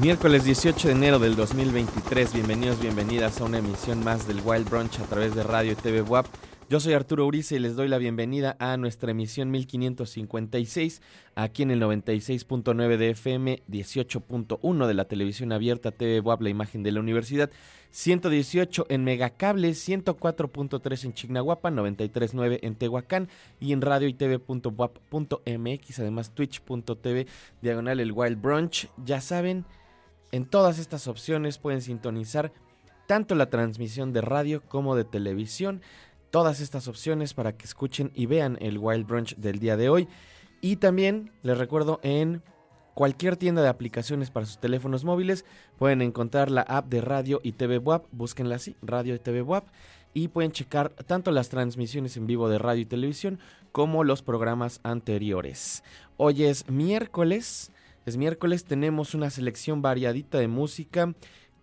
Miércoles 18 de enero del 2023, bienvenidos, bienvenidas a una emisión más del Wild Brunch a través de Radio y TV WAP. Yo soy Arturo Urice y les doy la bienvenida a nuestra emisión 1556 aquí en el 96.9 de FM, 18.1 de la televisión abierta TV WAP, la imagen de la universidad, 118 en Megacable, 104.3 en Chignahuapa, 93.9 en Tehuacán y en radio y tv.wap.mx, además twitch.tv, diagonal el Wild Brunch. Ya saben, en todas estas opciones pueden sintonizar tanto la transmisión de radio como de televisión todas estas opciones para que escuchen y vean el Wild Brunch del día de hoy. Y también les recuerdo en cualquier tienda de aplicaciones para sus teléfonos móviles pueden encontrar la app de Radio y TV WAP, búsquenla así, Radio y TV WAP, y pueden checar tanto las transmisiones en vivo de radio y televisión como los programas anteriores. Hoy es miércoles, es miércoles, tenemos una selección variadita de música,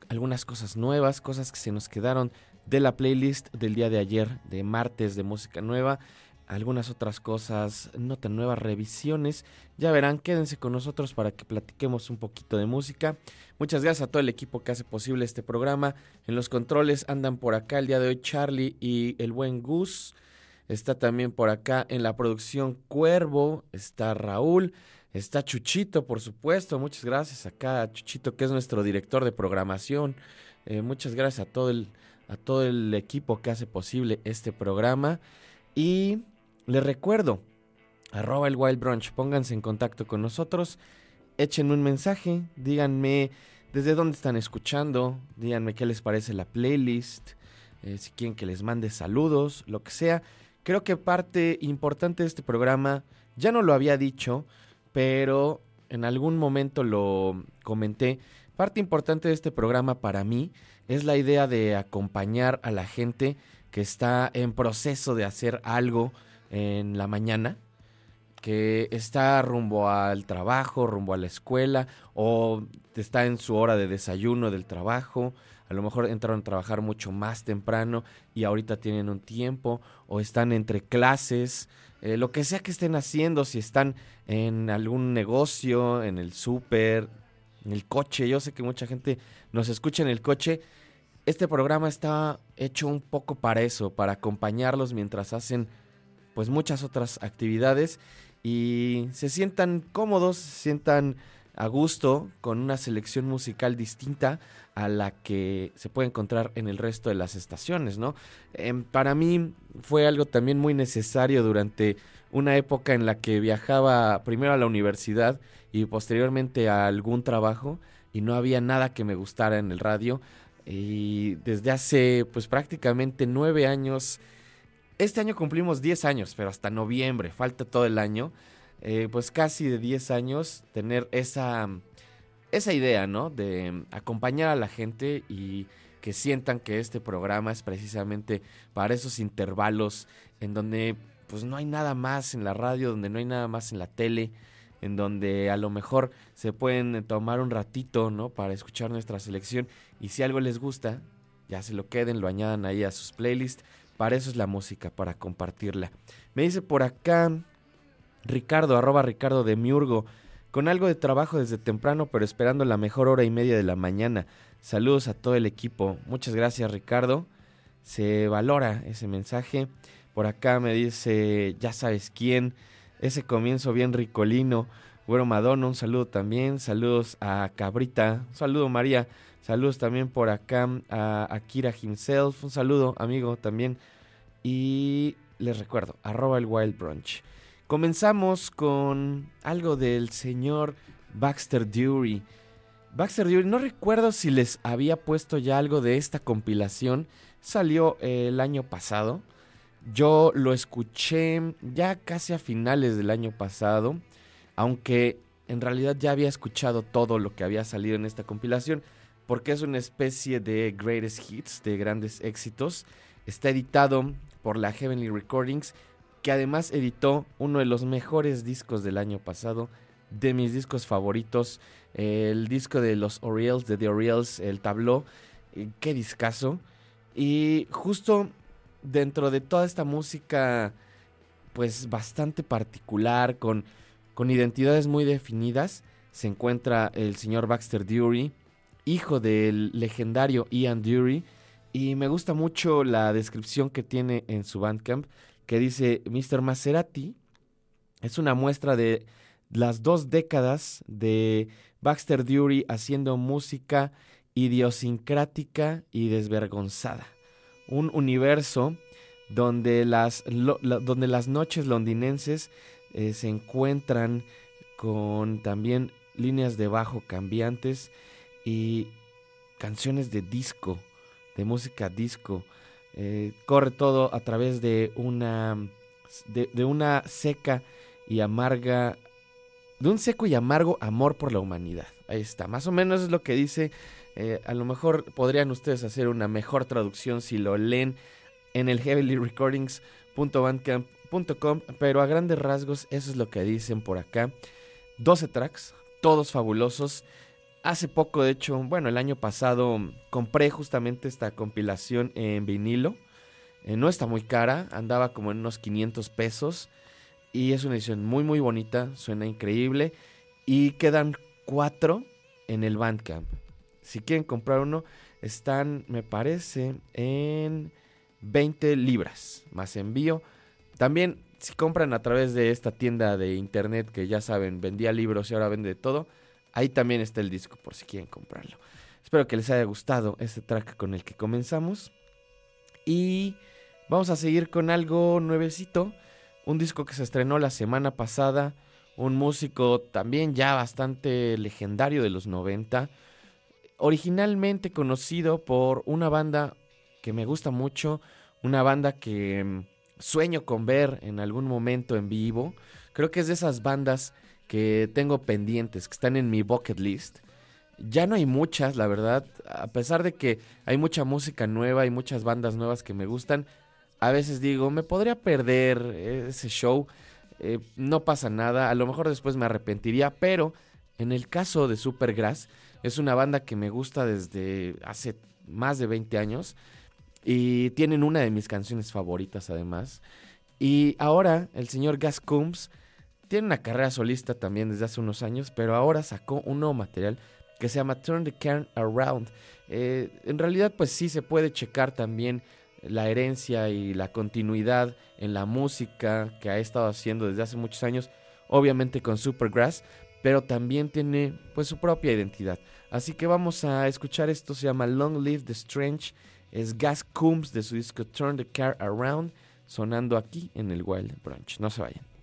algunas cosas nuevas, cosas que se nos quedaron de la playlist del día de ayer, de martes de música nueva. Algunas otras cosas no tan nuevas, revisiones. Ya verán, quédense con nosotros para que platiquemos un poquito de música. Muchas gracias a todo el equipo que hace posible este programa. En los controles andan por acá el día de hoy Charlie y el buen Gus. Está también por acá en la producción Cuervo. Está Raúl. Está Chuchito, por supuesto. Muchas gracias acá Chuchito, que es nuestro director de programación. Eh, muchas gracias a todo el, a todo el equipo que hace posible este programa. Y les recuerdo, arroba el Wild Brunch, pónganse en contacto con nosotros, échenme un mensaje, díganme desde dónde están escuchando, díganme qué les parece la playlist, eh, si quieren que les mande saludos, lo que sea. Creo que parte importante de este programa, ya no lo había dicho, pero en algún momento lo comenté, parte importante de este programa para mí es la idea de acompañar a la gente que está en proceso de hacer algo en la mañana, que está rumbo al trabajo, rumbo a la escuela, o está en su hora de desayuno del trabajo, a lo mejor entraron a trabajar mucho más temprano y ahorita tienen un tiempo, o están entre clases, eh, lo que sea que estén haciendo, si están en algún negocio, en el súper, en el coche. Yo sé que mucha gente nos escucha en el coche. Este programa está hecho un poco para eso, para acompañarlos mientras hacen pues muchas otras actividades y se sientan cómodos, se sientan a gusto con una selección musical distinta a la que se puede encontrar en el resto de las estaciones, ¿no? Em, para mí fue algo también muy necesario durante una época en la que viajaba primero a la universidad y posteriormente a algún trabajo y no había nada que me gustara en el radio y desde hace pues prácticamente nueve años, este año cumplimos diez años, pero hasta noviembre, falta todo el año, eh, pues casi de diez años tener esa, esa idea, ¿no? De acompañar a la gente y que sientan que este programa es precisamente para esos intervalos en donde pues no hay nada más en la radio, donde no hay nada más en la tele, en donde a lo mejor se pueden tomar un ratito, ¿no? Para escuchar nuestra selección y si algo les gusta, ya se lo queden, lo añadan ahí a sus playlists. Para eso es la música, para compartirla. Me dice por acá Ricardo, arroba Ricardo de Miurgo, con algo de trabajo desde temprano, pero esperando la mejor hora y media de la mañana. Saludos a todo el equipo. Muchas gracias Ricardo. Se valora ese mensaje. Por acá me dice, ya sabes quién, ese comienzo bien ricolino. Bueno, Madonna, un saludo también. Saludos a Cabrita. Un saludo, María. Saludos también por acá a Akira himself. Un saludo, amigo, también. Y les recuerdo, arroba el Wild Brunch. Comenzamos con algo del señor Baxter Dury. Baxter Dury, no recuerdo si les había puesto ya algo de esta compilación. Salió el año pasado. Yo lo escuché ya casi a finales del año pasado, aunque en realidad ya había escuchado todo lo que había salido en esta compilación, porque es una especie de greatest hits, de grandes éxitos. Está editado por la Heavenly Recordings, que además editó uno de los mejores discos del año pasado, de mis discos favoritos, el disco de los Orioles, de The Orioles, el tabló, eh, qué discazo. Y justo dentro de toda esta música, pues bastante particular, con con identidades muy definidas. Se encuentra el señor Baxter Dury, hijo del legendario Ian Dury, y me gusta mucho la descripción que tiene en su Bandcamp, que dice, Mr. Maserati es una muestra de las dos décadas de Baxter Dury haciendo música idiosincrática y desvergonzada. Un universo donde las, donde las noches londinenses eh, se encuentran con también líneas de bajo cambiantes y canciones de disco, de música disco. Eh, corre todo a través de una, de, una seca y amarga, de un seco y amargo amor por la humanidad. Ahí está, más o menos es lo que dice. Eh, a lo mejor podrían ustedes hacer una mejor traducción si lo leen en el heavenlyrecordings.bandcamp.com, pero a grandes rasgos eso es lo que dicen por acá. 12 tracks, todos fabulosos. Hace poco, de hecho, bueno, el año pasado compré justamente esta compilación en vinilo. Eh, no está muy cara, andaba como en unos 500 pesos. Y es una edición muy, muy bonita, suena increíble. Y quedan cuatro en el Bandcamp. Si quieren comprar uno, están, me parece, en 20 libras más envío. También si compran a través de esta tienda de internet que ya saben, vendía libros y ahora vende todo, ahí también está el disco por si quieren comprarlo. Espero que les haya gustado este track con el que comenzamos. Y vamos a seguir con algo nuevecito. Un disco que se estrenó la semana pasada. Un músico también ya bastante legendario de los 90. Originalmente conocido por una banda que me gusta mucho, una banda que mm, sueño con ver en algún momento en vivo. Creo que es de esas bandas que tengo pendientes, que están en mi bucket list. Ya no hay muchas, la verdad, a pesar de que hay mucha música nueva y muchas bandas nuevas que me gustan, a veces digo, me podría perder ese show, eh, no pasa nada, a lo mejor después me arrepentiría, pero en el caso de Supergrass, es una banda que me gusta desde hace más de 20 años y tienen una de mis canciones favoritas además. Y ahora el señor Gas Coombs tiene una carrera solista también desde hace unos años, pero ahora sacó un nuevo material que se llama Turn the Cairn Around. Eh, en realidad pues sí se puede checar también la herencia y la continuidad en la música que ha estado haciendo desde hace muchos años, obviamente con Supergrass, pero también tiene pues su propia identidad. Así que vamos a escuchar esto, se llama Long Live the Strange es Gas Coombs de su disco Turn the Car Around, sonando aquí en el Wild Brunch. No se vayan.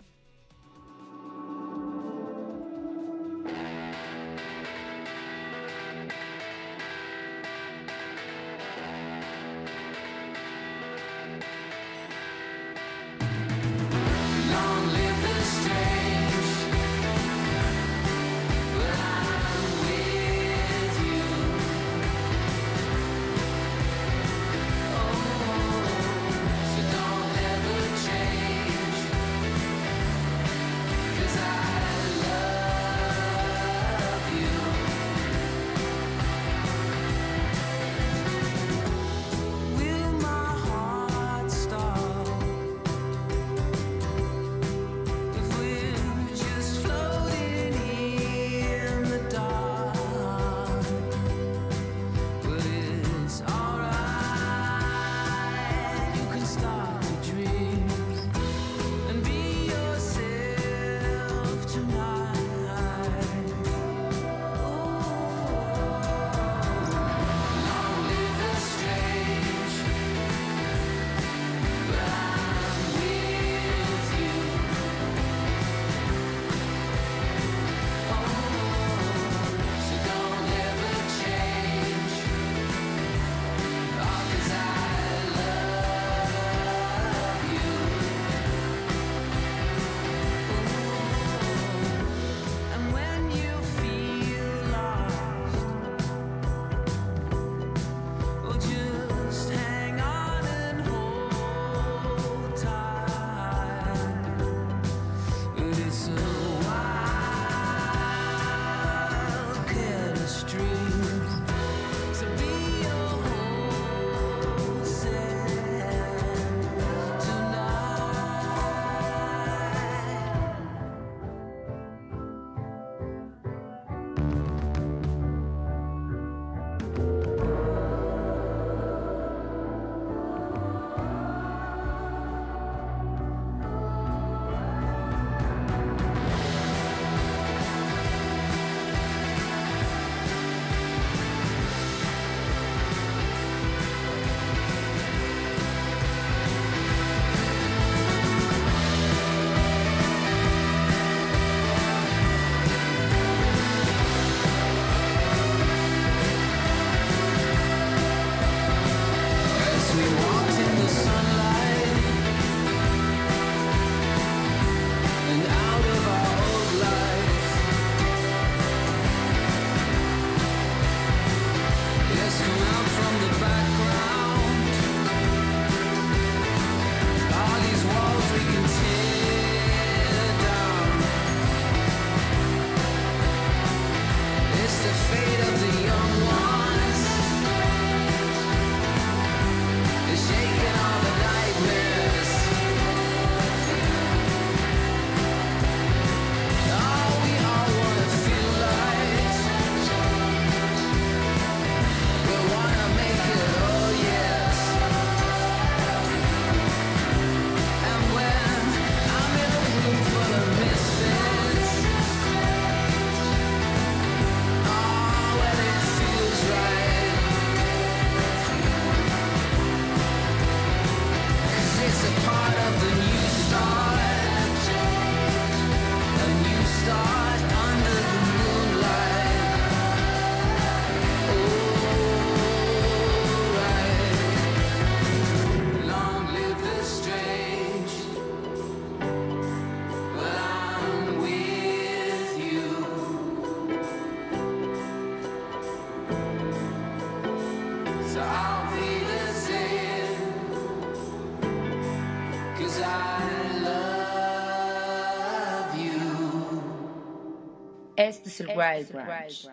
Es el Wild Branch.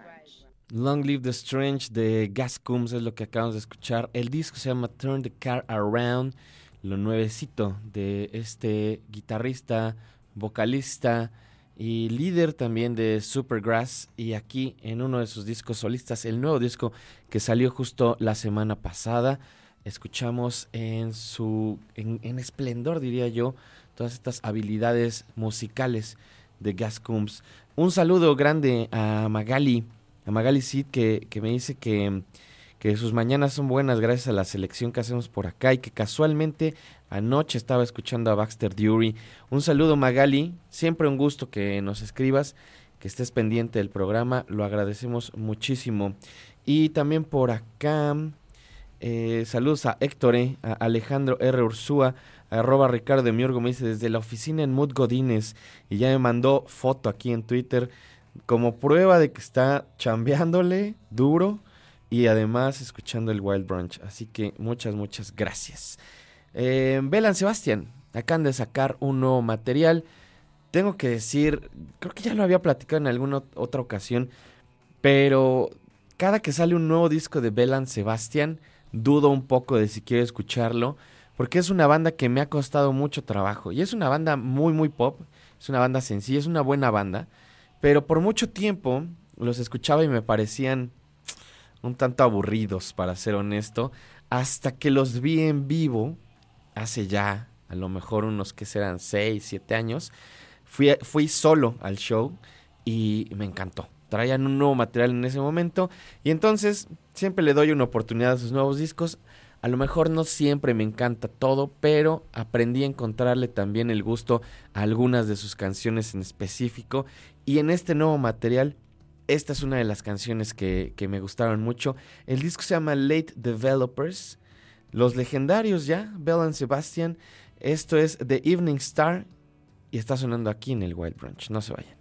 Long Live the Strange de Gas Coombs es lo que acabamos de escuchar. El disco se llama Turn the Car Around, lo nuevecito de este guitarrista, vocalista y líder también de Supergrass. Y aquí en uno de sus discos solistas, el nuevo disco que salió justo la semana pasada, escuchamos en su en, en esplendor, diría yo, todas estas habilidades musicales de Gas Coombs. Un saludo grande a Magali a Magali Sid que, que me dice que, que, sus mañanas son buenas gracias a la selección que hacemos por acá y que casualmente anoche estaba escuchando a Baxter Dury. Un saludo Magali, siempre un gusto que nos escribas, que estés pendiente del programa, lo agradecemos muchísimo. Y también por acá, eh, saludos a Héctor, eh, a Alejandro R. Ursúa, arroba Ricardo de Miorgo, me dice desde la oficina en Mood Godines y ya me mandó foto aquí en Twitter como prueba de que está chambeándole duro y además escuchando el Wild Brunch. Así que muchas, muchas gracias. Eh, Belan Sebastián, acaban de sacar un nuevo material. Tengo que decir, creo que ya lo había platicado en alguna otra ocasión, pero cada que sale un nuevo disco de Belan Sebastián, dudo un poco de si quiero escucharlo, porque es una banda que me ha costado mucho trabajo. Y es una banda muy, muy pop, es una banda sencilla, es una buena banda pero por mucho tiempo los escuchaba y me parecían un tanto aburridos, para ser honesto, hasta que los vi en vivo hace ya a lo mejor unos que serán 6, 7 años. Fui, fui solo al show y me encantó. Traían un nuevo material en ese momento y entonces siempre le doy una oportunidad a sus nuevos discos. A lo mejor no siempre me encanta todo, pero aprendí a encontrarle también el gusto a algunas de sus canciones en específico y en este nuevo material, esta es una de las canciones que, que me gustaron mucho. El disco se llama Late Developers. Los legendarios ya, Bell and Sebastian. Esto es The Evening Star y está sonando aquí en el Wild Brunch. No se vayan.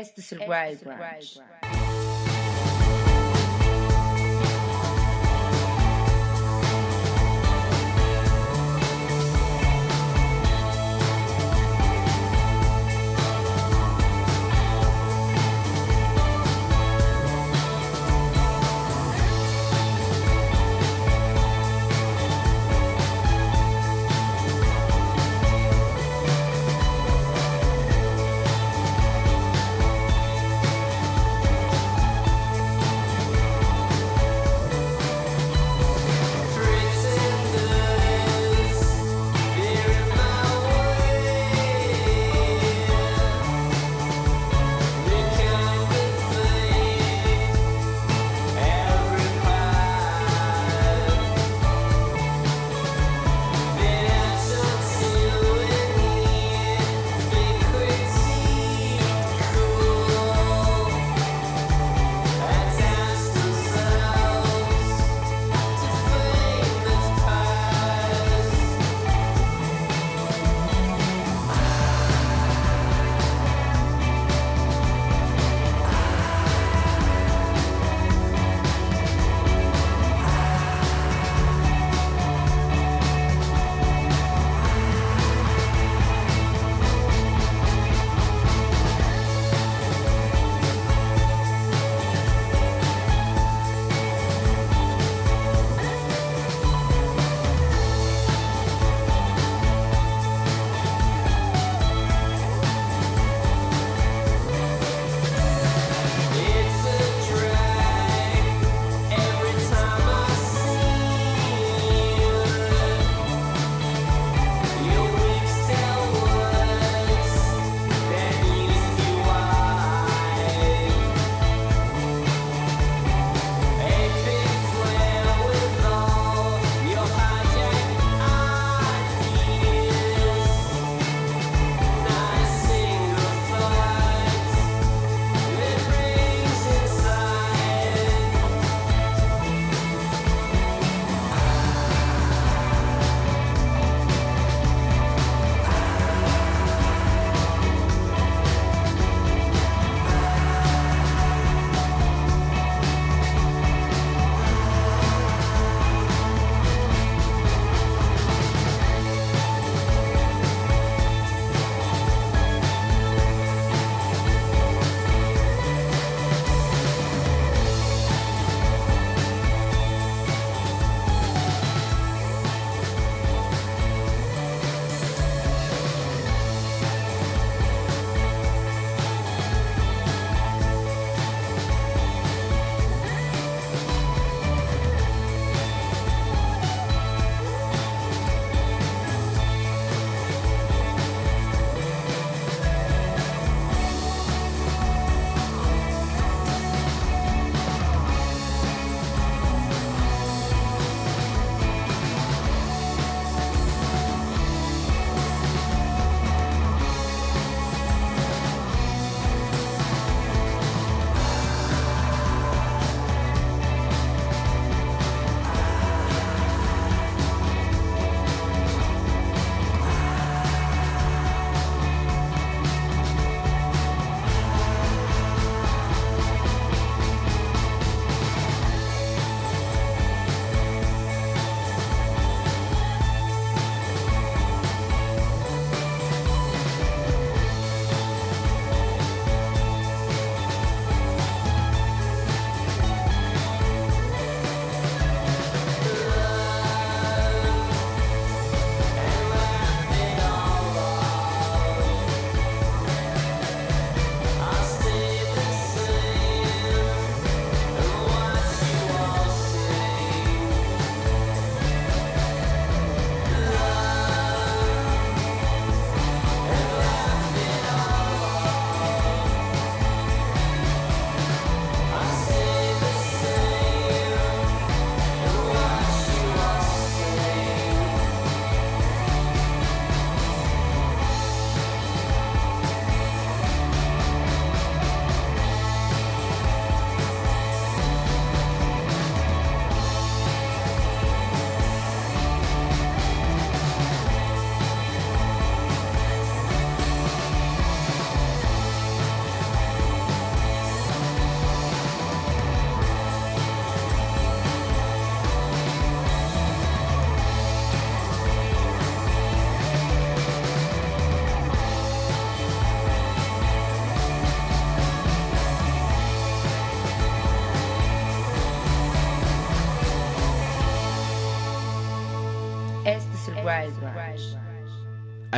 Este es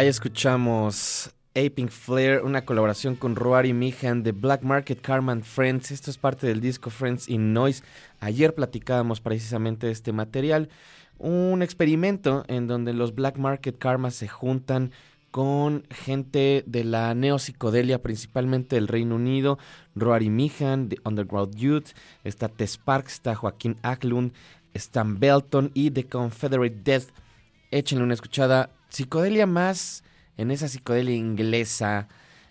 Ahí escuchamos Aping Flare, una colaboración con Roary Mihan de Black Market Karma and Friends. Esto es parte del disco Friends in Noise. Ayer platicábamos precisamente de este material. Un experimento en donde los Black Market Karma se juntan con gente de la neopsicodelia, principalmente del Reino Unido, Roary Mihan, de Underground Youth, está Tess Parks, está Joaquín Aklund, Stan Belton y The Confederate Death. Échenle una escuchada. Psicodelia más en esa psicodelia inglesa,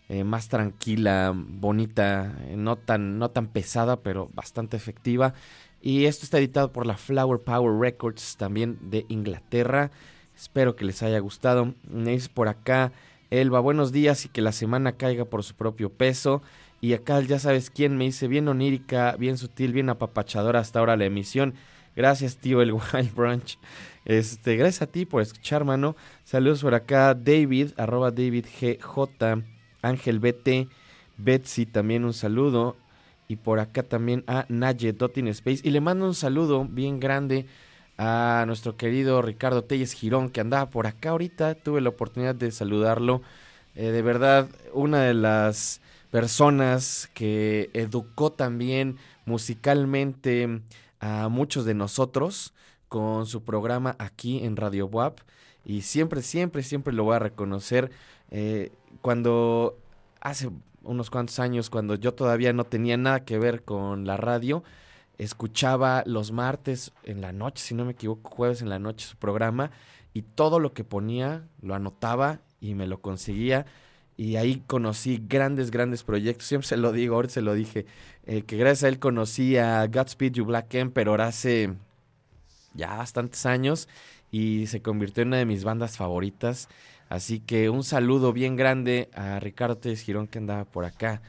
eh, más tranquila, bonita, eh, no, tan, no tan pesada, pero bastante efectiva. Y esto está editado por la Flower Power Records, también de Inglaterra. Espero que les haya gustado. Dice por acá, Elba, buenos días y que la semana caiga por su propio peso. Y acá ya sabes quién me dice, bien onírica, bien sutil, bien apapachadora hasta ahora la emisión. Gracias, tío, el Wild Brunch. Este, gracias a ti por escuchar, mano. Saludos por acá, David, arroba David GJ, Ángel BT, Betsy, también un saludo. Y por acá también a Naye Dotting Space. Y le mando un saludo bien grande a nuestro querido Ricardo Telles Girón, que andaba por acá ahorita. Tuve la oportunidad de saludarlo. Eh, de verdad, una de las personas que educó también musicalmente a muchos de nosotros con su programa aquí en Radio WAP. Y siempre, siempre, siempre lo voy a reconocer. Eh, cuando hace unos cuantos años, cuando yo todavía no tenía nada que ver con la radio, escuchaba los martes en la noche, si no me equivoco, jueves en la noche su programa y todo lo que ponía lo anotaba y me lo conseguía. Y ahí conocí grandes, grandes proyectos. Siempre se lo digo, ahora se lo dije, eh, que gracias a él conocí a Godspeed You Black Emperor hace ya bastantes años y se convirtió en una de mis bandas favoritas. Así que un saludo bien grande a Ricardo Telles Girón que andaba por acá.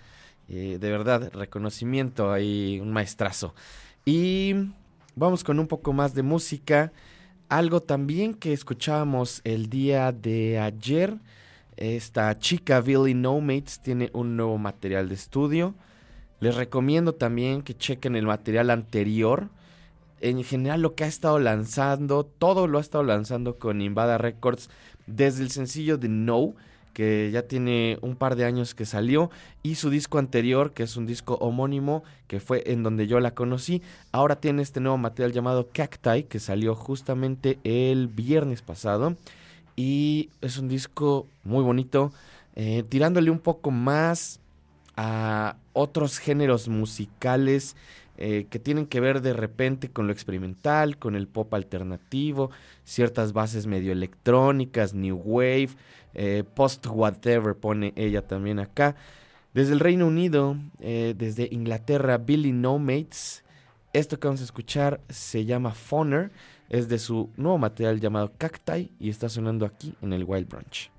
Eh, de verdad, reconocimiento ahí, un maestrazo. Y vamos con un poco más de música. Algo también que escuchábamos el día de ayer. Esta chica Billy No Mates tiene un nuevo material de estudio. Les recomiendo también que chequen el material anterior. En general lo que ha estado lanzando, todo lo ha estado lanzando con Invada Records desde el sencillo de No, que ya tiene un par de años que salió, y su disco anterior, que es un disco homónimo, que fue en donde yo la conocí. Ahora tiene este nuevo material llamado Cacti, que salió justamente el viernes pasado. Y es un disco muy bonito, eh, tirándole un poco más a otros géneros musicales eh, que tienen que ver de repente con lo experimental, con el pop alternativo, ciertas bases medio electrónicas, new wave, eh, post whatever pone ella también acá. Desde el Reino Unido, eh, desde Inglaterra, Billy No Mates. Esto que vamos a escuchar se llama Foner, es de su nuevo material llamado Cacti y está sonando aquí en el Wild Branch.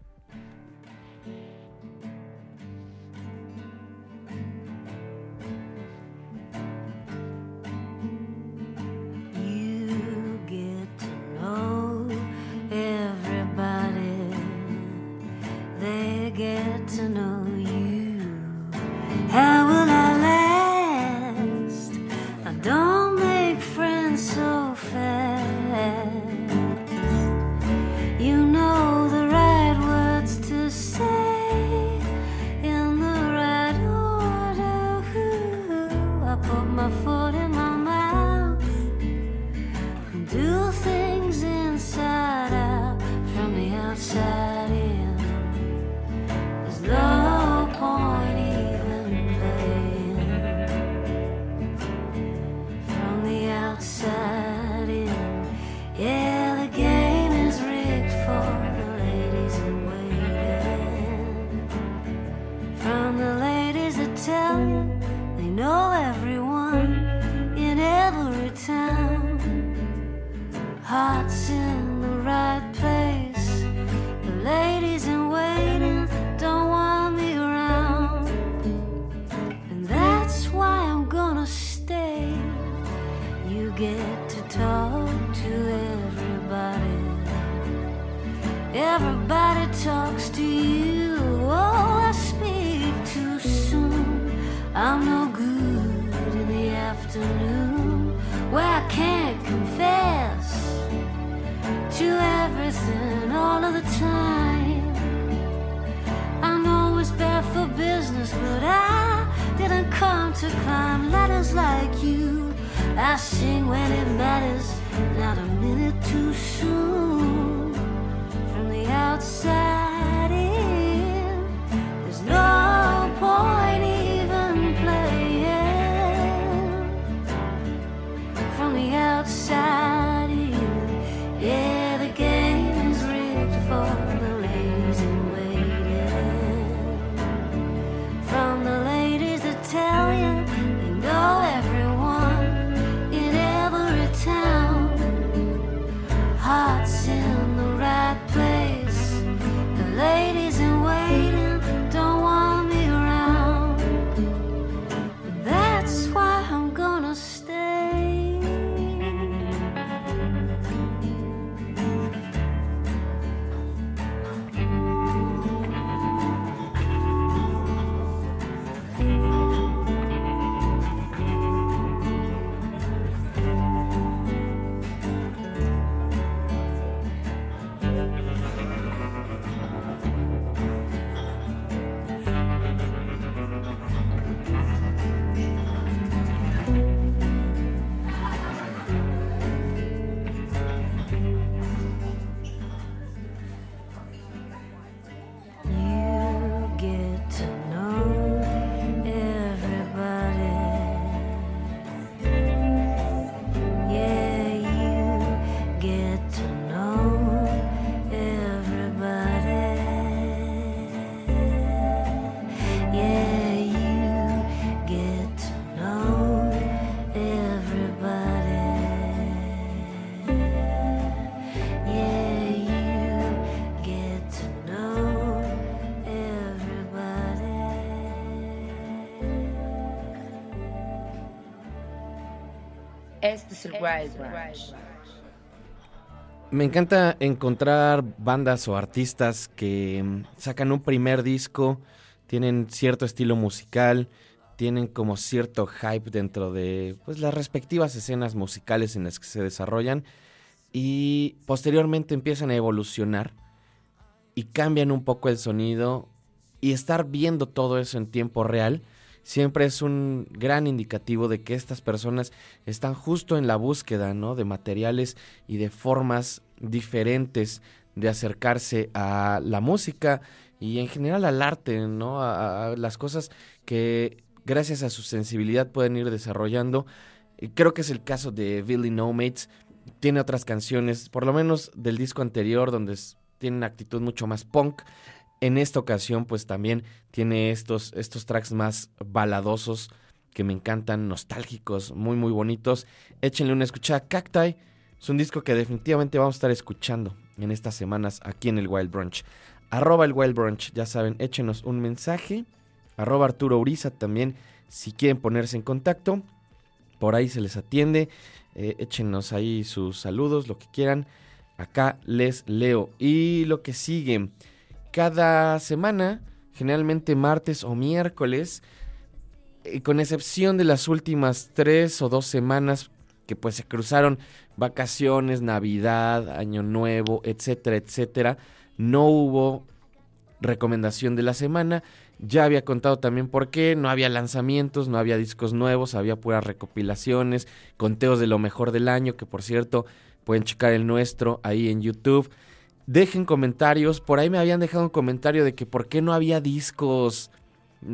Me encanta encontrar bandas o artistas que mm, sacan un primer disco, tienen cierto estilo musical, tienen como cierto hype dentro de pues, las respectivas escenas musicales en las que se desarrollan y posteriormente empiezan a evolucionar y cambian un poco el sonido y estar viendo todo eso en tiempo real siempre es un gran indicativo de que estas personas están justo en la búsqueda, ¿no? De materiales y de formas diferentes de acercarse a la música y en general al arte, ¿no? A, a las cosas que gracias a su sensibilidad pueden ir desarrollando. Creo que es el caso de Billy No Mates. Tiene otras canciones, por lo menos del disco anterior, donde tiene una actitud mucho más punk. En esta ocasión, pues también tiene estos, estos tracks más baladosos que me encantan, nostálgicos, muy, muy bonitos. Échenle una escuchada. Cacti es un disco que definitivamente vamos a estar escuchando en estas semanas aquí en el Wild Brunch. Arroba el Wild Brunch, ya saben, échenos un mensaje. Arroba Arturo Uriza también, si quieren ponerse en contacto. Por ahí se les atiende. Eh, échenos ahí sus saludos, lo que quieran. Acá les leo. Y lo que sigue cada semana, generalmente martes o miércoles, eh, con excepción de las últimas tres o dos semanas que pues se cruzaron vacaciones, Navidad, Año Nuevo, etcétera, etcétera, no hubo recomendación de la semana. Ya había contado también por qué, no había lanzamientos, no había discos nuevos, había puras recopilaciones, conteos de lo mejor del año, que por cierto pueden checar el nuestro ahí en YouTube. Dejen comentarios, por ahí me habían dejado un comentario de que por qué no había discos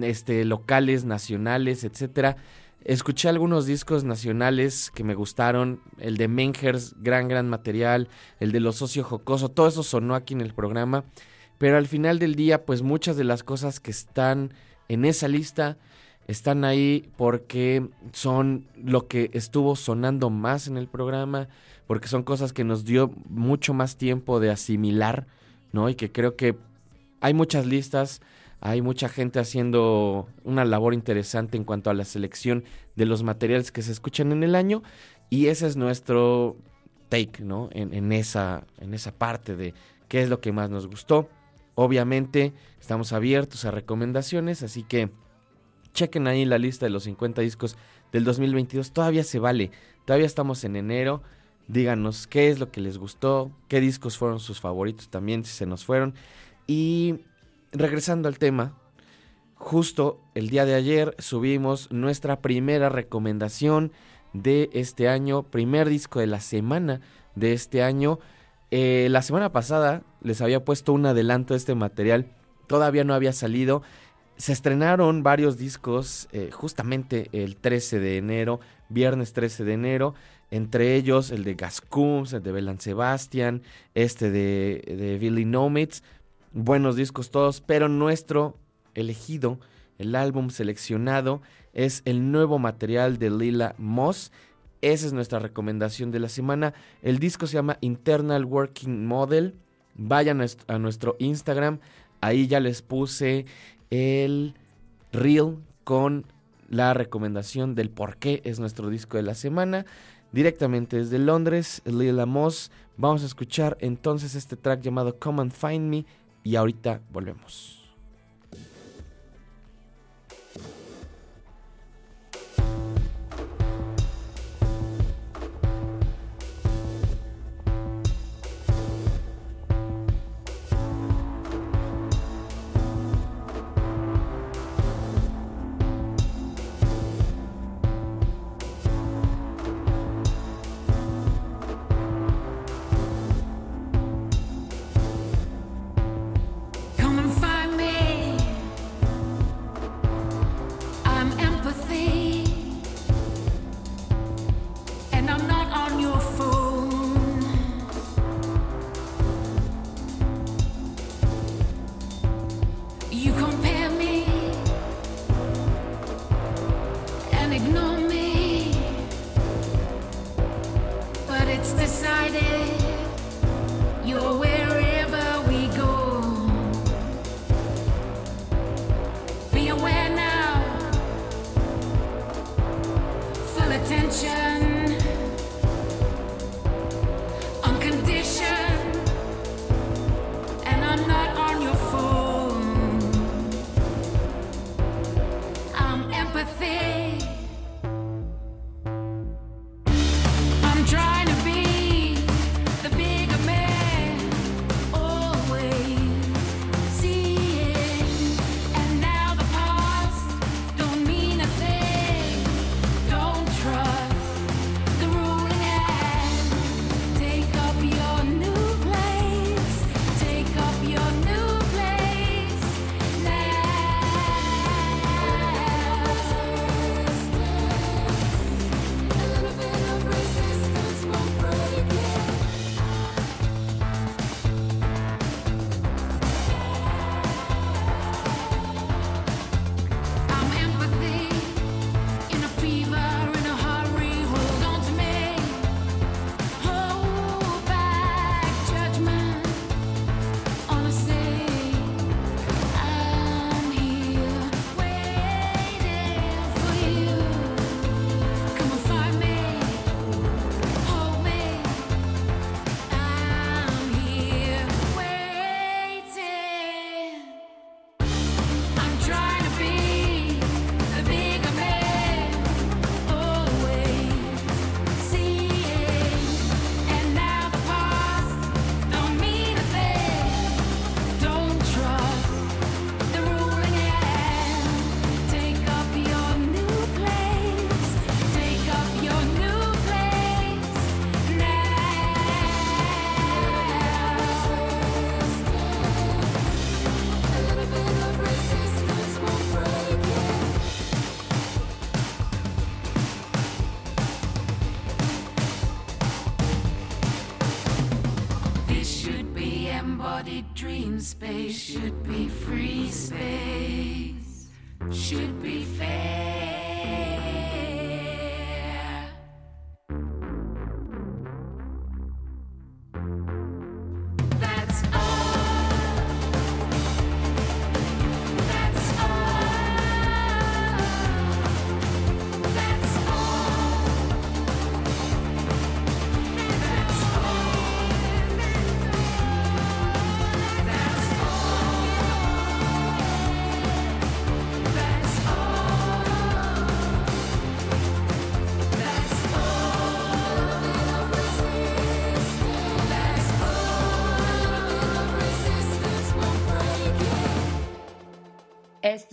este, locales, nacionales, etcétera. Escuché algunos discos nacionales que me gustaron, el de Mengers, gran, gran material, el de Los Socio Jocoso, todo eso sonó aquí en el programa, pero al final del día, pues muchas de las cosas que están en esa lista están ahí porque son lo que estuvo sonando más en el programa, porque son cosas que nos dio mucho más tiempo de asimilar, ¿no? Y que creo que hay muchas listas, hay mucha gente haciendo una labor interesante en cuanto a la selección de los materiales que se escuchan en el año y ese es nuestro take, ¿no? En, esa, en esa parte de qué es lo que más nos gustó. Obviamente estamos abiertos a recomendaciones, así que chequen ahí la lista de los 50 discos del 2022. Todavía se vale, todavía estamos en enero. Díganos qué es lo que les gustó, qué discos fueron sus favoritos también, si se nos fueron. Y regresando al tema, justo el día de ayer subimos nuestra primera recomendación de este año, primer disco de la semana de este año. Eh, la semana pasada les había puesto un adelanto de este material, todavía no había salido. Se estrenaron varios discos eh, justamente el 13 de enero, viernes 13 de enero, entre ellos el de Gascums, el de Belan Sebastian, este de, de Billy Nomitz. Buenos discos todos, pero nuestro elegido, el álbum seleccionado, es el nuevo material de Lila Moss. Esa es nuestra recomendación de la semana. El disco se llama Internal Working Model. Vayan a nuestro Instagram. Ahí ya les puse el reel con la recomendación del por qué es nuestro disco de la semana. Directamente desde Londres, Lila Moss. Vamos a escuchar entonces este track llamado Come and Find Me y ahorita volvemos.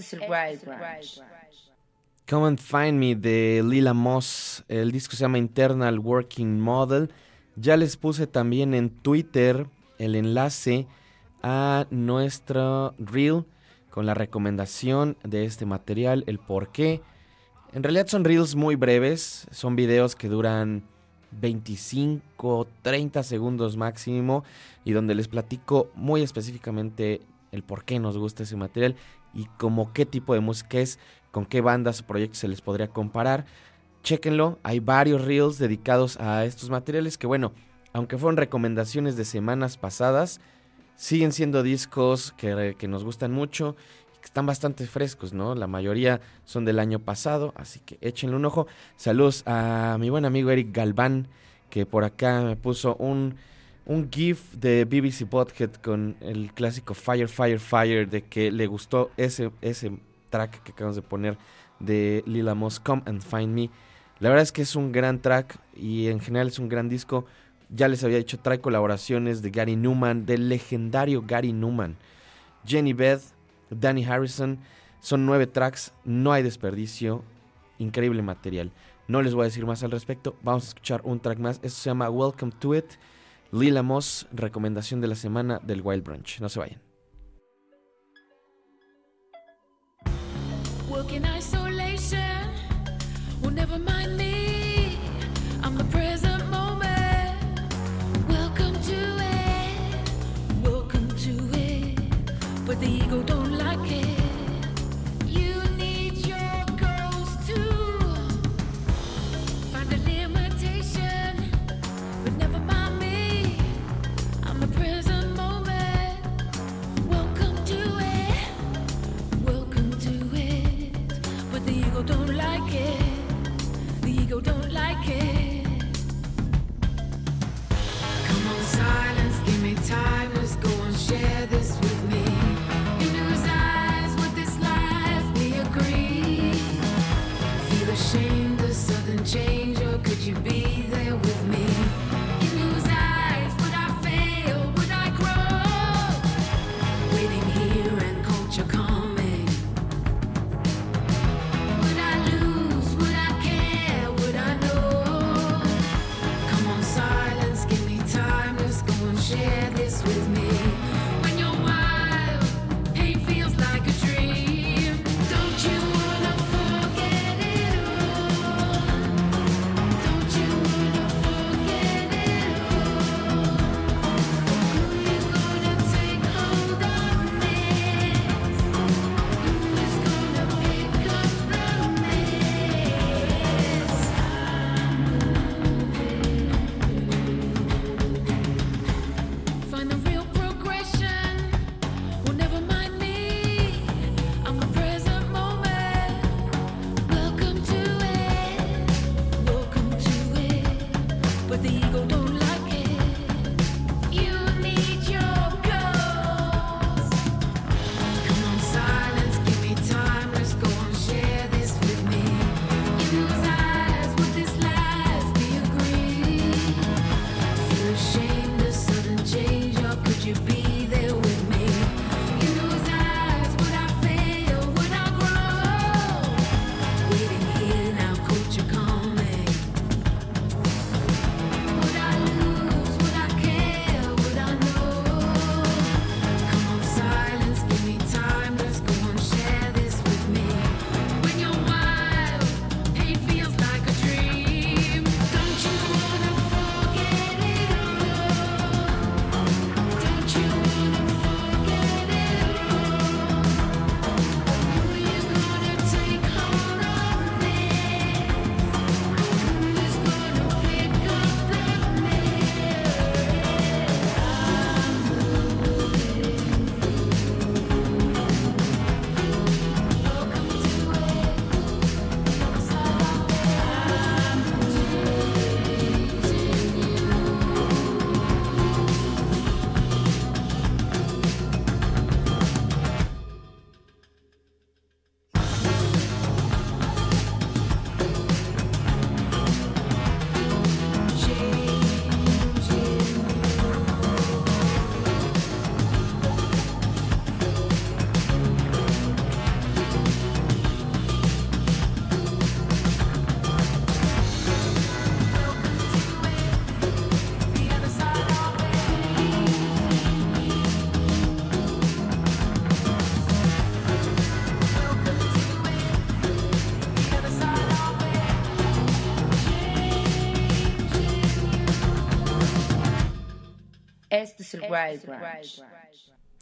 Es el Wild Branch. Come and Find Me de Lila Moss. El disco se llama Internal Working Model. Ya les puse también en Twitter el enlace a nuestro reel con la recomendación de este material, el por qué. En realidad son reels muy breves, son videos que duran 25, 30 segundos máximo y donde les platico muy específicamente el por qué nos gusta ese material y como qué tipo de música es, con qué bandas o proyectos se les podría comparar. Chéquenlo, hay varios reels dedicados a estos materiales que bueno, aunque fueron recomendaciones de semanas pasadas, siguen siendo discos que, que nos gustan mucho que están bastante frescos, ¿no? La mayoría son del año pasado, así que échenle un ojo. Saludos a mi buen amigo Eric Galván, que por acá me puso un, un GIF de BBC Podhead con el clásico Fire, Fire, Fire, de que le gustó ese, ese track que acabamos de poner de Lila Moss, Come and Find Me. La verdad es que es un gran track y en general es un gran disco. Ya les había dicho, trae colaboraciones de Gary Newman, del legendario Gary Newman. Jenny Beth, Danny Harrison. Son nueve tracks, no hay desperdicio. Increíble material. No les voy a decir más al respecto. Vamos a escuchar un track más. Esto se llama Welcome to It. Lila Moss, recomendación de la semana del Wild Branch. No se vayan.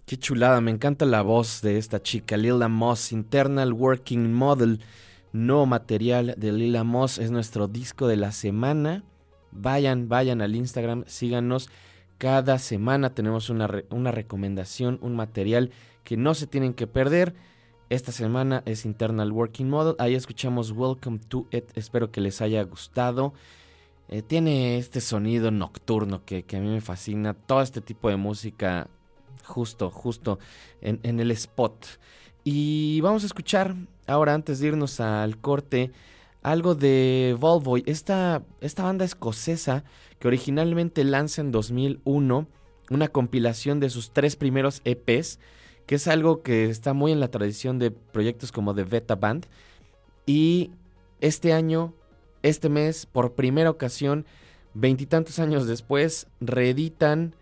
Qué chulada, me encanta la voz de esta chica, Lila Moss, Internal Working Model. Nuevo material de Lila Moss es nuestro disco de la semana. Vayan, vayan al Instagram, síganos. Cada semana tenemos una, re- una recomendación, un material que no se tienen que perder. Esta semana es Internal Working Model. Ahí escuchamos Welcome to It. Espero que les haya gustado. Eh, tiene este sonido nocturno que, a mí me fascina. Todo este tipo de música justo, justo en, en el spot. Y vamos a escuchar ahora, antes de irnos al corte, algo de Volvoy, esta, esta banda escocesa que originalmente lanza en 2001 una compilación de sus tres primeros EPs, que es algo que está muy en la tradición de proyectos como The Beta Band. Y este año, este mes, por primera ocasión, veintitantos años después, reeditan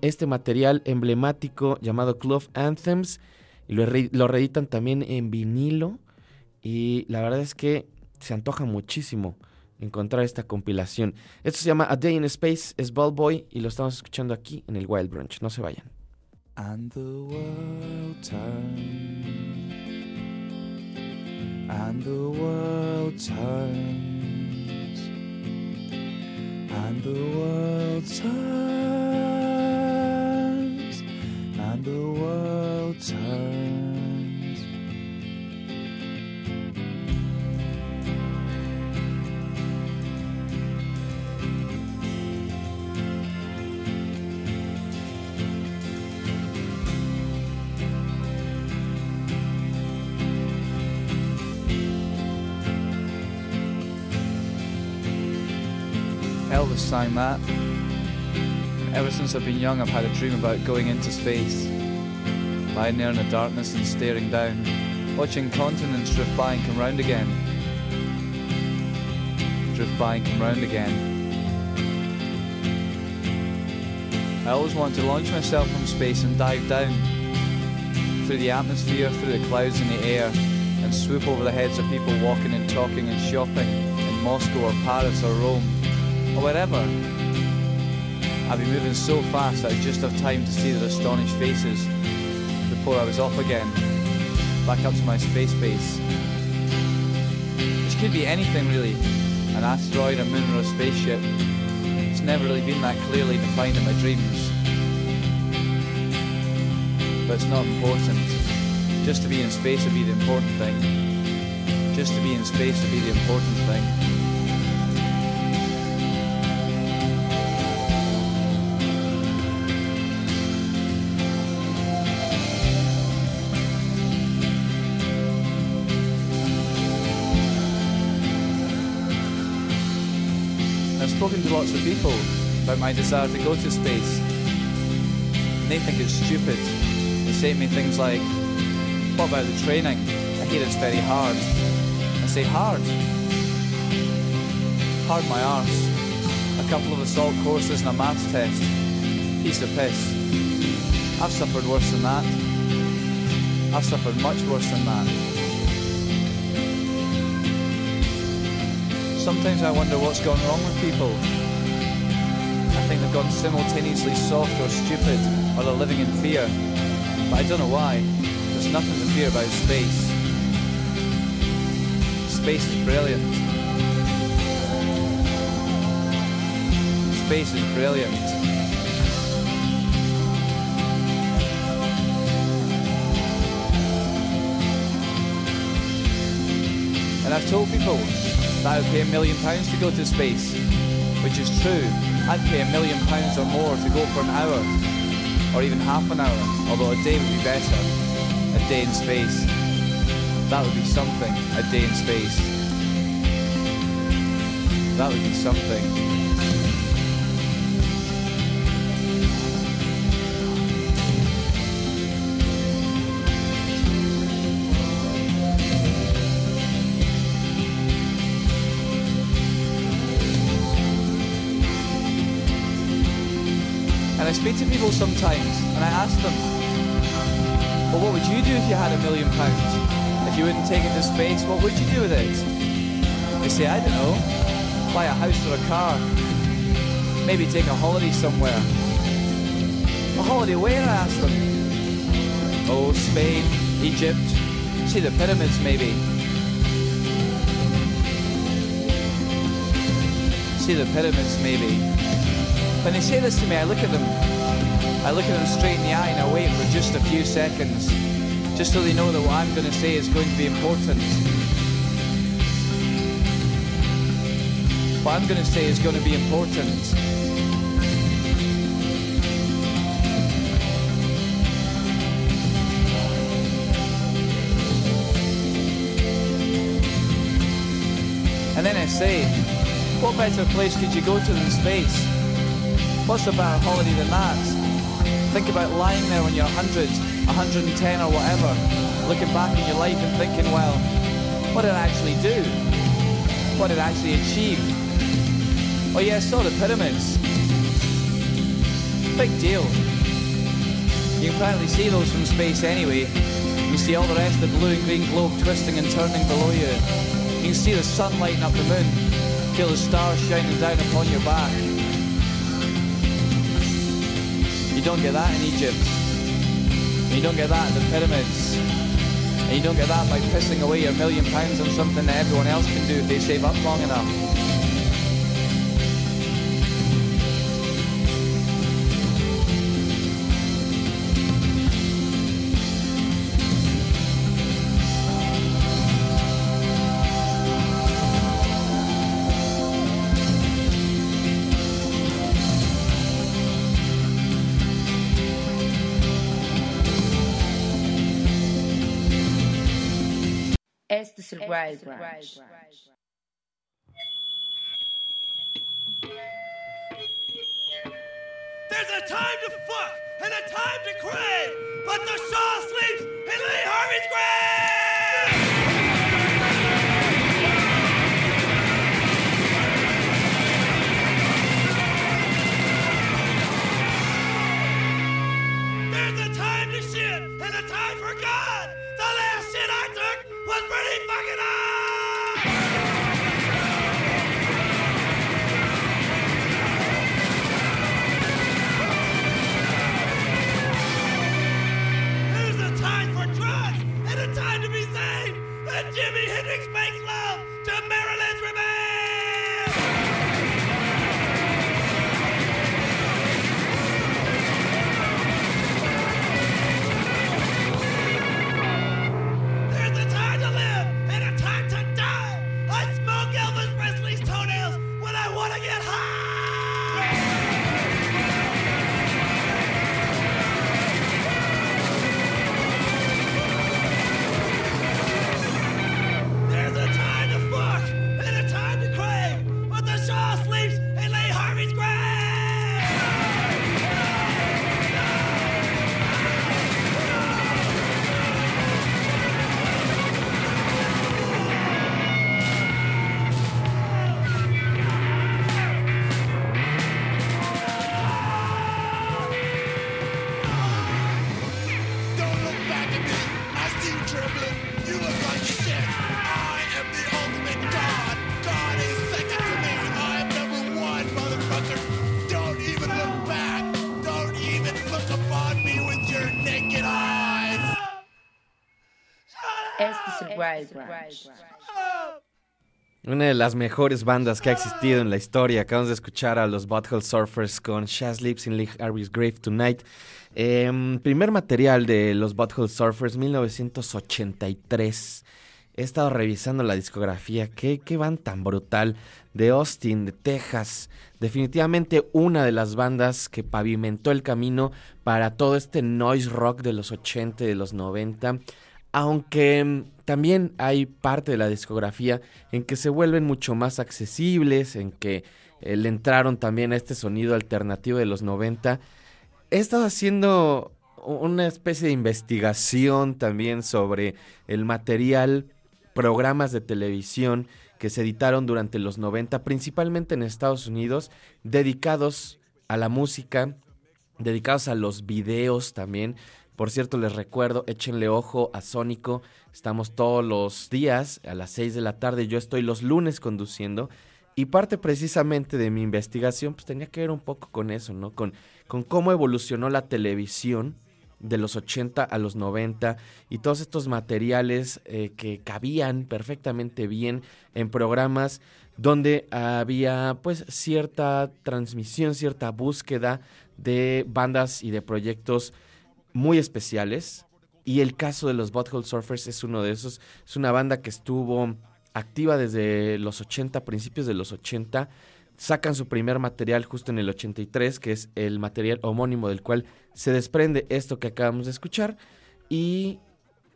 este material emblemático llamado Club Anthems y lo, re- lo reeditan también en vinilo y la verdad es que se antoja muchísimo encontrar esta compilación. Esto se llama A Day in Space, es Ball Boy y lo estamos escuchando aquí en el Wild Brunch. No se vayan. And the and the world turns, and the world turns, and the world turns. Elvis sang that. Ever since I've been young, I've had a dream about going into space. Lying there in the darkness and staring down, watching continents drift by and come round again. Drift by and come round again. I always wanted to launch myself from space and dive down through the atmosphere, through the clouds in the air, and swoop over the heads of people walking and talking and shopping in Moscow or Paris or Rome or wherever. I'd be moving so fast I'd just have time to see their astonished faces before I was off again, back up to my space base. Which could be anything really an asteroid, a moon, or a spaceship. It's never really been that clearly defined in my dreams. But it's not important. Just to be in space would be the important thing. Just to be in space would be the important thing. Lots of people about my desire to go to space. And they think it's stupid. They say to me things like, What about the training? I hear it's very hard. I say, Hard? Hard my arse. A couple of assault courses and a maths test. Piece of piss. I've suffered worse than that. I've suffered much worse than that. Sometimes I wonder what's gone wrong with people. They've gone simultaneously soft or stupid, or they're living in fear. But I don't know why. There's nothing to fear about space. Space is brilliant. Space is brilliant. And I've told people that I would pay a million pounds to go to space, which is true. I'd pay a million pounds or more to go for an hour, or even half an hour, although a day would be better. A day in space. That would be something, a day in space. That would be something. Speak to people sometimes and I ask them, well, what would you do if you had a million pounds? If you wouldn't take it to space, what would you do with it? They say, I don't know, buy a house or a car, maybe take a holiday somewhere. A holiday where? I asked them. Oh, Spain, Egypt. See the pyramids, maybe. See the pyramids, maybe. When they say this to me, I look at them. I look at them straight in the eye and I wait for just a few seconds, just so they know that what I'm going to say is going to be important. What I'm going to say is going to be important. And then I say, what better place could you go to than space? What's a better holiday than that? Think about lying there when you're 100, 110 or whatever, looking back in your life and thinking, well, what did I actually do? What did I actually achieve? Oh yeah, I saw the pyramids. Big deal. You can apparently see those from space anyway. You see all the rest of the blue and green globe twisting and turning below you. You can see the sun lighting up the moon. Feel the stars shining down upon your back. You don't get that in Egypt. And you don't get that in the pyramids. And you don't get that by pissing away a million pounds on something that everyone else can do if they save up long enough. Este es el Branch. There's a time to fuck and a time to crave, but the Shaw sleeps in Lee Harvey's grave! Pretty fucking high. There's a time for drugs and a time to be sane. And Jimi Hendrix Una de las mejores bandas que ha existido en la historia. Acabamos de escuchar a los Butthole Surfers con Shaz Lips in Lee Harvey's Grave Tonight. Em, primer material de los Butthole Surfers, 1983. He estado revisando la discografía. ¿Qué, qué van tan brutal? De Austin, de Texas. Definitivamente una de las bandas que pavimentó el camino para todo este noise rock de los 80 y de los 90. Aunque mm, también hay parte de la discografía en que se vuelven mucho más accesibles, en que eh, le entraron también a este sonido alternativo de los 90. He estado haciendo una especie de investigación también sobre el material, programas de televisión que se editaron durante los 90, principalmente en Estados Unidos, dedicados a la música, dedicados a los videos también. Por cierto, les recuerdo, échenle ojo a Sónico. Estamos todos los días a las 6 de la tarde. Yo estoy los lunes conduciendo. Y parte precisamente de mi investigación pues tenía que ver un poco con eso, ¿no? Con, con cómo evolucionó la televisión de los 80 a los 90 y todos estos materiales eh, que cabían perfectamente bien en programas donde había pues cierta transmisión, cierta búsqueda de bandas y de proyectos muy especiales. Y el caso de los Butthole Surfers es uno de esos. Es una banda que estuvo activa desde los 80, principios de los 80. Sacan su primer material justo en el 83, que es el material homónimo del cual se desprende esto que acabamos de escuchar. Y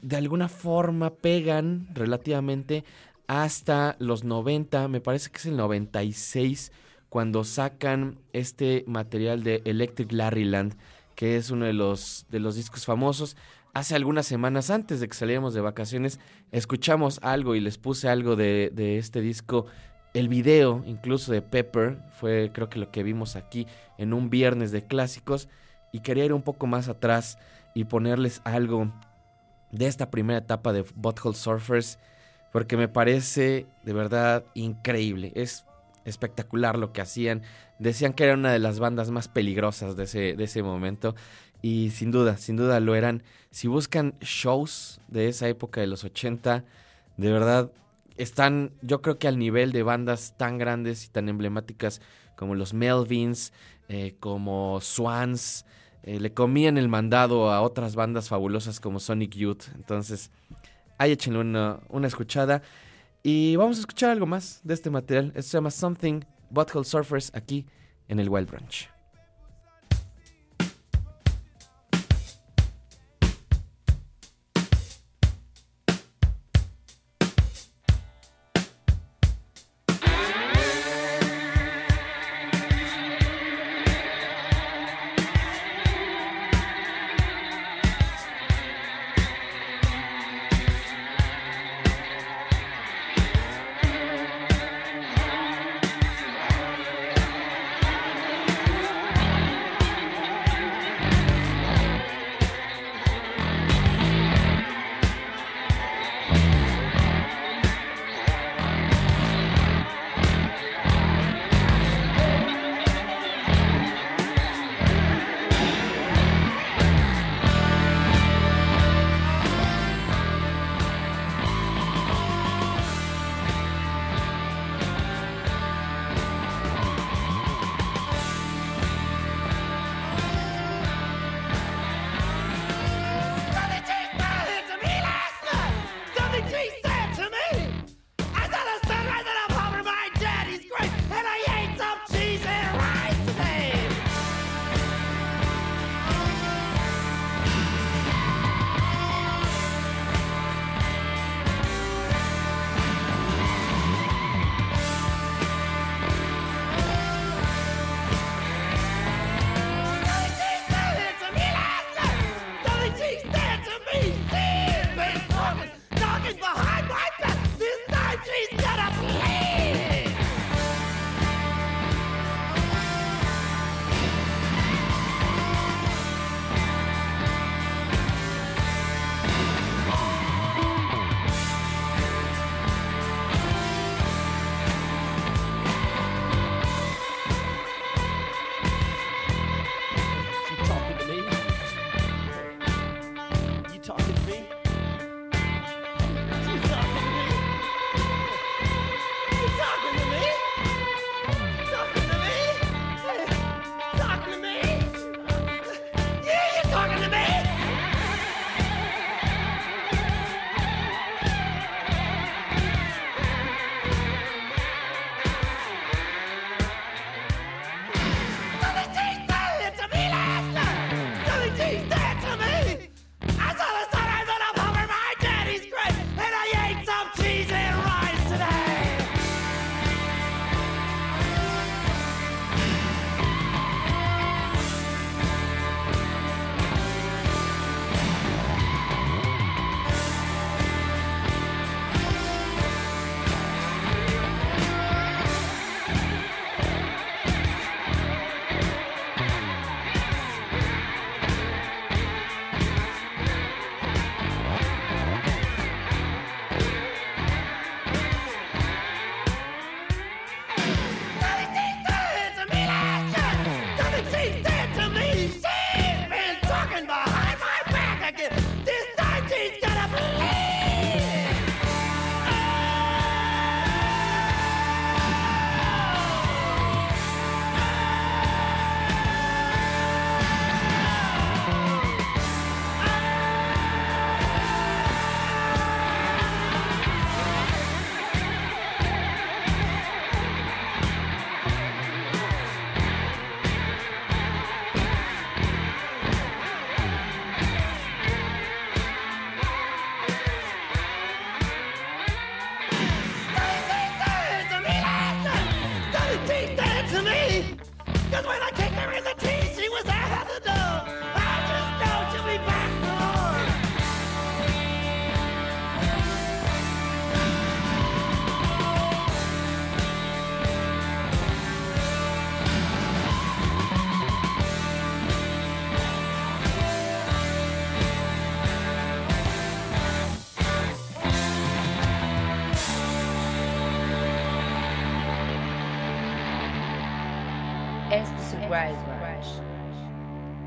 de alguna forma pegan relativamente hasta los 90, me parece que es el 96, cuando sacan este material de Electric Larryland, que es uno de los, de los discos famosos. Hace algunas semanas antes de que saliéramos de vacaciones, escuchamos algo y les puse algo de, este disco. El video, incluso de Pepper, fue creo que lo que vimos aquí en un viernes de clásicos. Y quería ir un poco más atrás y ponerles algo de esta primera etapa de Butthole Surfers porque me parece de verdad increíble. Es espectacular lo que hacían. Decían que era una de las bandas más peligrosas de ese, de ese momento. Y sin duda, sin duda lo eran. Si buscan shows de esa época de los 80, de verdad están, yo creo que al nivel de bandas tan grandes y tan emblemáticas como los Melvins, eh, como Swans. Eh, le comían el mandado a otras bandas fabulosas como Sonic Youth. Entonces, ahí échenle una, una escuchada. Y vamos a escuchar algo más de este material. Esto se llama Something Butthole Surfers aquí en el Wild Branch.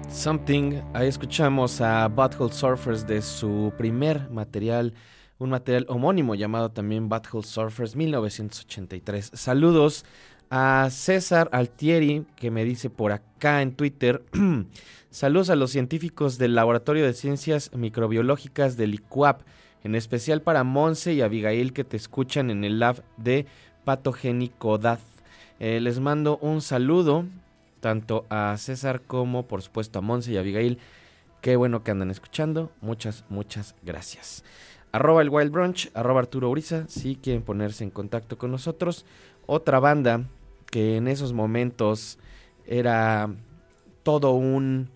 Something, ahí escuchamos a Butthole Surfers de su primer material, un material homónimo llamado también Butthole Surfers 1983. Saludos a César Altieri que me dice por acá en Twitter, saludos a los científicos del Laboratorio de Ciencias Microbiológicas del ICUAP, en especial para Monse y Abigail que te escuchan en el lab de patogenicidad. Eh, les mando un saludo tanto a César como por supuesto a Monse y a Abigail. Qué bueno que andan escuchando. Muchas, muchas gracias. Arroba el Wild Brunch, arroba Arturo Uriza, si quieren ponerse en contacto con nosotros. Otra banda que en esos momentos era todo un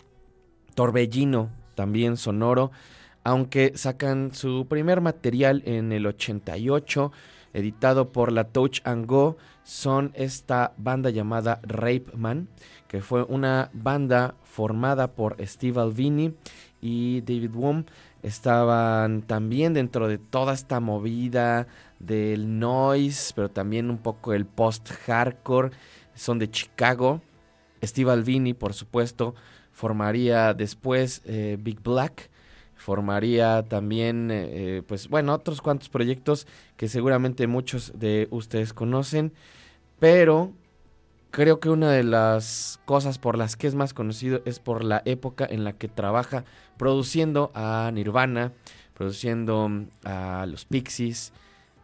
torbellino también sonoro, aunque sacan su primer material en el 88, editado por la Touch and Go, son esta banda llamada Rape Man, que fue una banda formada por Steve Albini y David Wom. Estaban también dentro de toda esta movida del noise, pero también un poco el post-hardcore. Son de Chicago. Steve Albini, por supuesto, formaría después eh, Big Black formaría también, eh, pues bueno, otros cuantos proyectos que seguramente muchos de ustedes conocen, pero creo que una de las cosas por las que es más conocido es por la época en la que trabaja produciendo a Nirvana, produciendo a los Pixies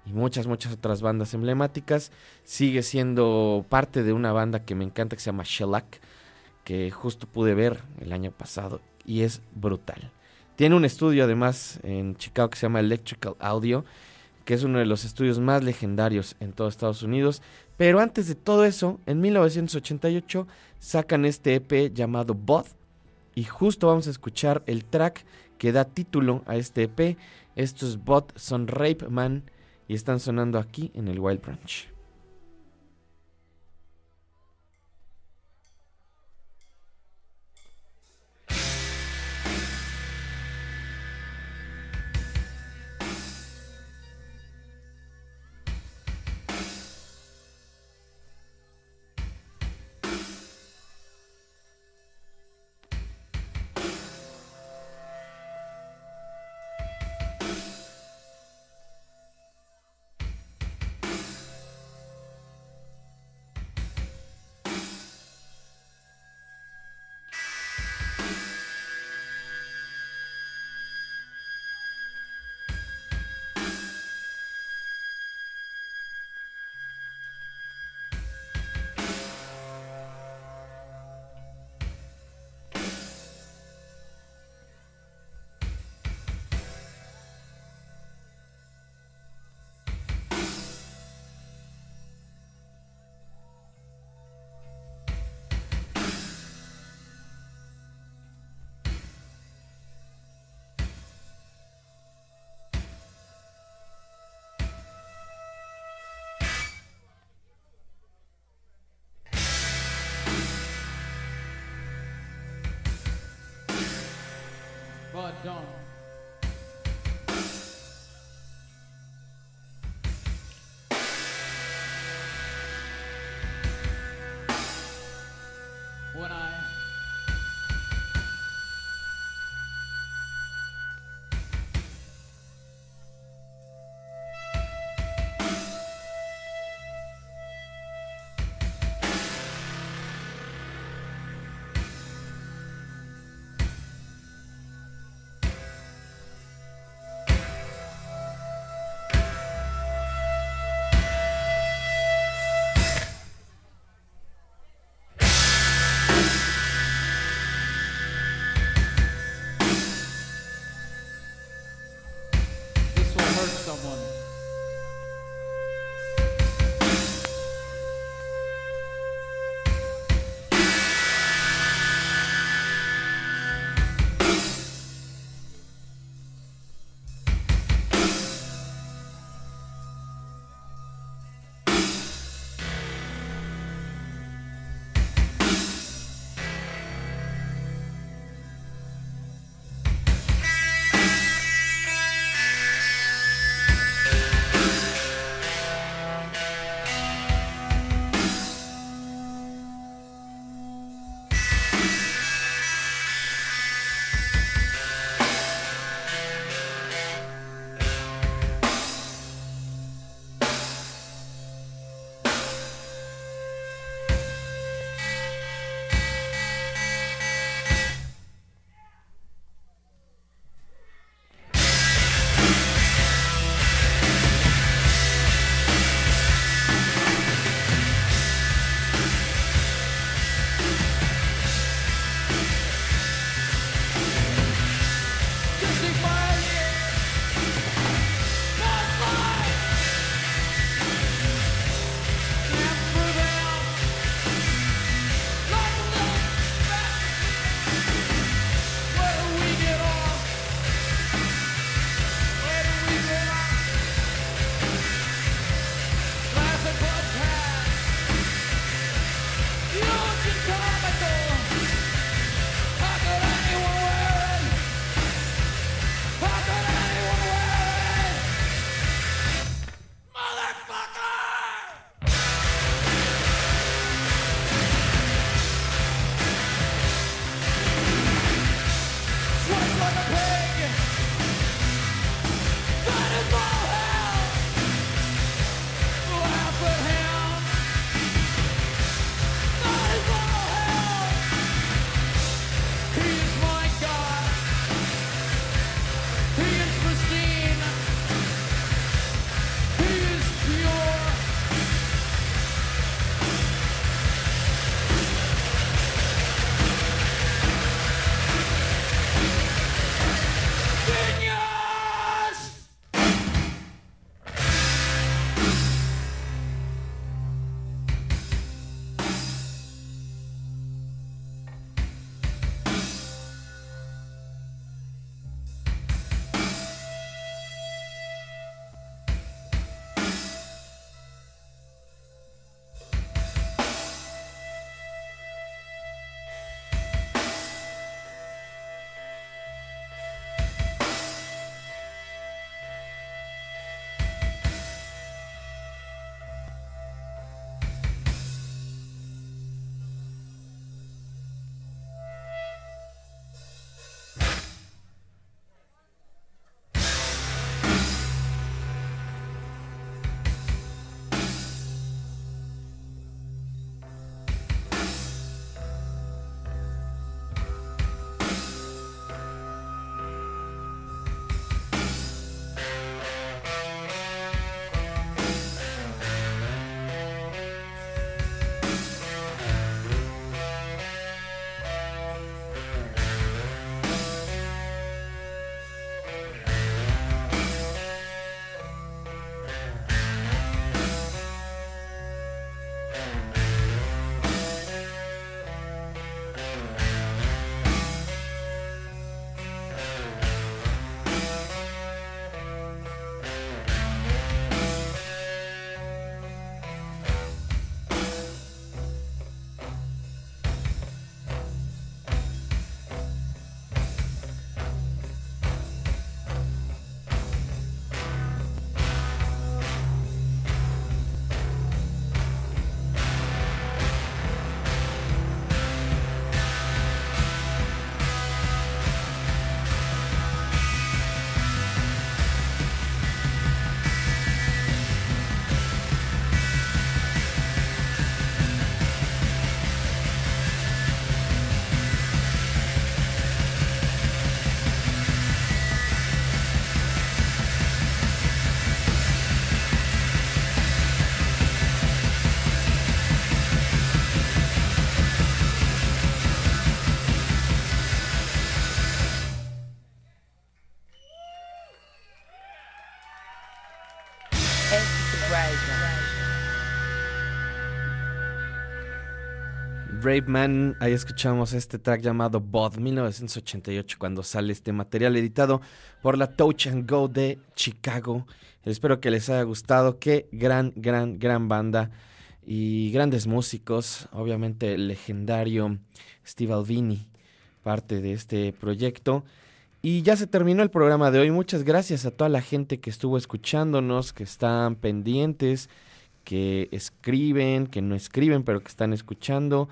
y muchas, muchas otras bandas emblemáticas. Sigue siendo parte de una banda que me encanta que se llama Shellac, que justo pude ver el año pasado y es brutal. Tiene un estudio además en Chicago que se llama Electrical Audio, que es uno de los estudios más legendarios en todo Estados Unidos. Pero antes de todo eso, en 1988 sacan este EP llamado Both y justo vamos a escuchar el track que da título a este EP. Estos Both son Rape Man y están sonando aquí en el Wild Branch. don't. Brave ahí escuchamos este track llamado Bod 1988 cuando sale este material editado por la Touch and Go de Chicago. Espero que les haya gustado, qué gran, gran, gran banda y grandes músicos, obviamente el legendario Steve Albini, parte de este proyecto. Y ya se terminó el programa de hoy. Muchas gracias a toda la gente que estuvo escuchándonos, que están pendientes, que escriben, que no escriben, pero que están escuchando.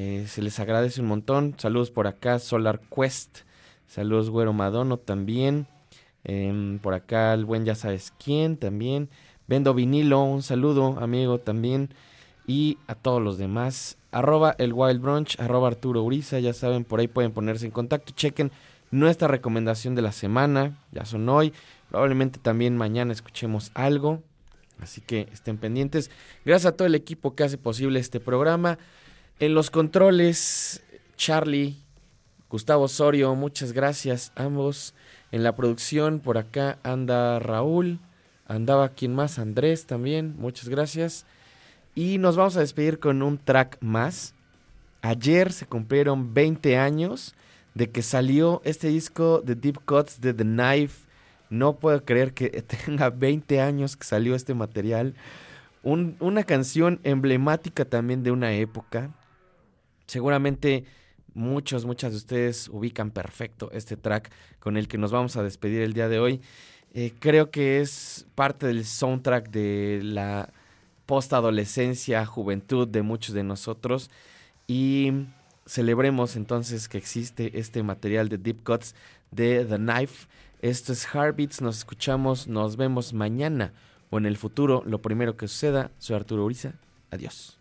Eh, se les agradece un montón. Saludos por acá, Solar Quest. Saludos, Güero Madono también. Em, por acá, el buen ya sabes quién también. Vendo vinilo, un saludo, amigo, también. Y a todos los demás. Arroba el Wild Brunch, arroba Arturo Uriza. Ya saben, por ahí pueden ponerse en contacto. Chequen nuestra recomendación de la semana. Ya son hoy. Probablemente también mañana escuchemos algo. Así que estén pendientes. Gracias a todo el equipo que hace posible este programa. En los controles, Charlie, Gustavo Osorio, muchas gracias ambos. En la producción, por acá anda Raúl, andaba quien más, Andrés también, muchas gracias. Y nos vamos a despedir con un track más. Ayer se cumplieron 20 años de que salió este disco de Deep Cuts de The Knife. No puedo creer que tenga 20 años que salió este material. Un- una canción emblemática también de una época. Seguramente muchos, muchas de ustedes ubican perfecto este track con el que nos vamos a despedir el día de hoy. Eh, creo que es parte del soundtrack de la postadolescencia, juventud de muchos de nosotros. Y celebremos entonces que existe este material de Deep Cuts de The Knife. Esto es Heartbeats, nos escuchamos, nos vemos mañana o en el futuro, lo primero que suceda. Soy Arturo Uriza, adiós.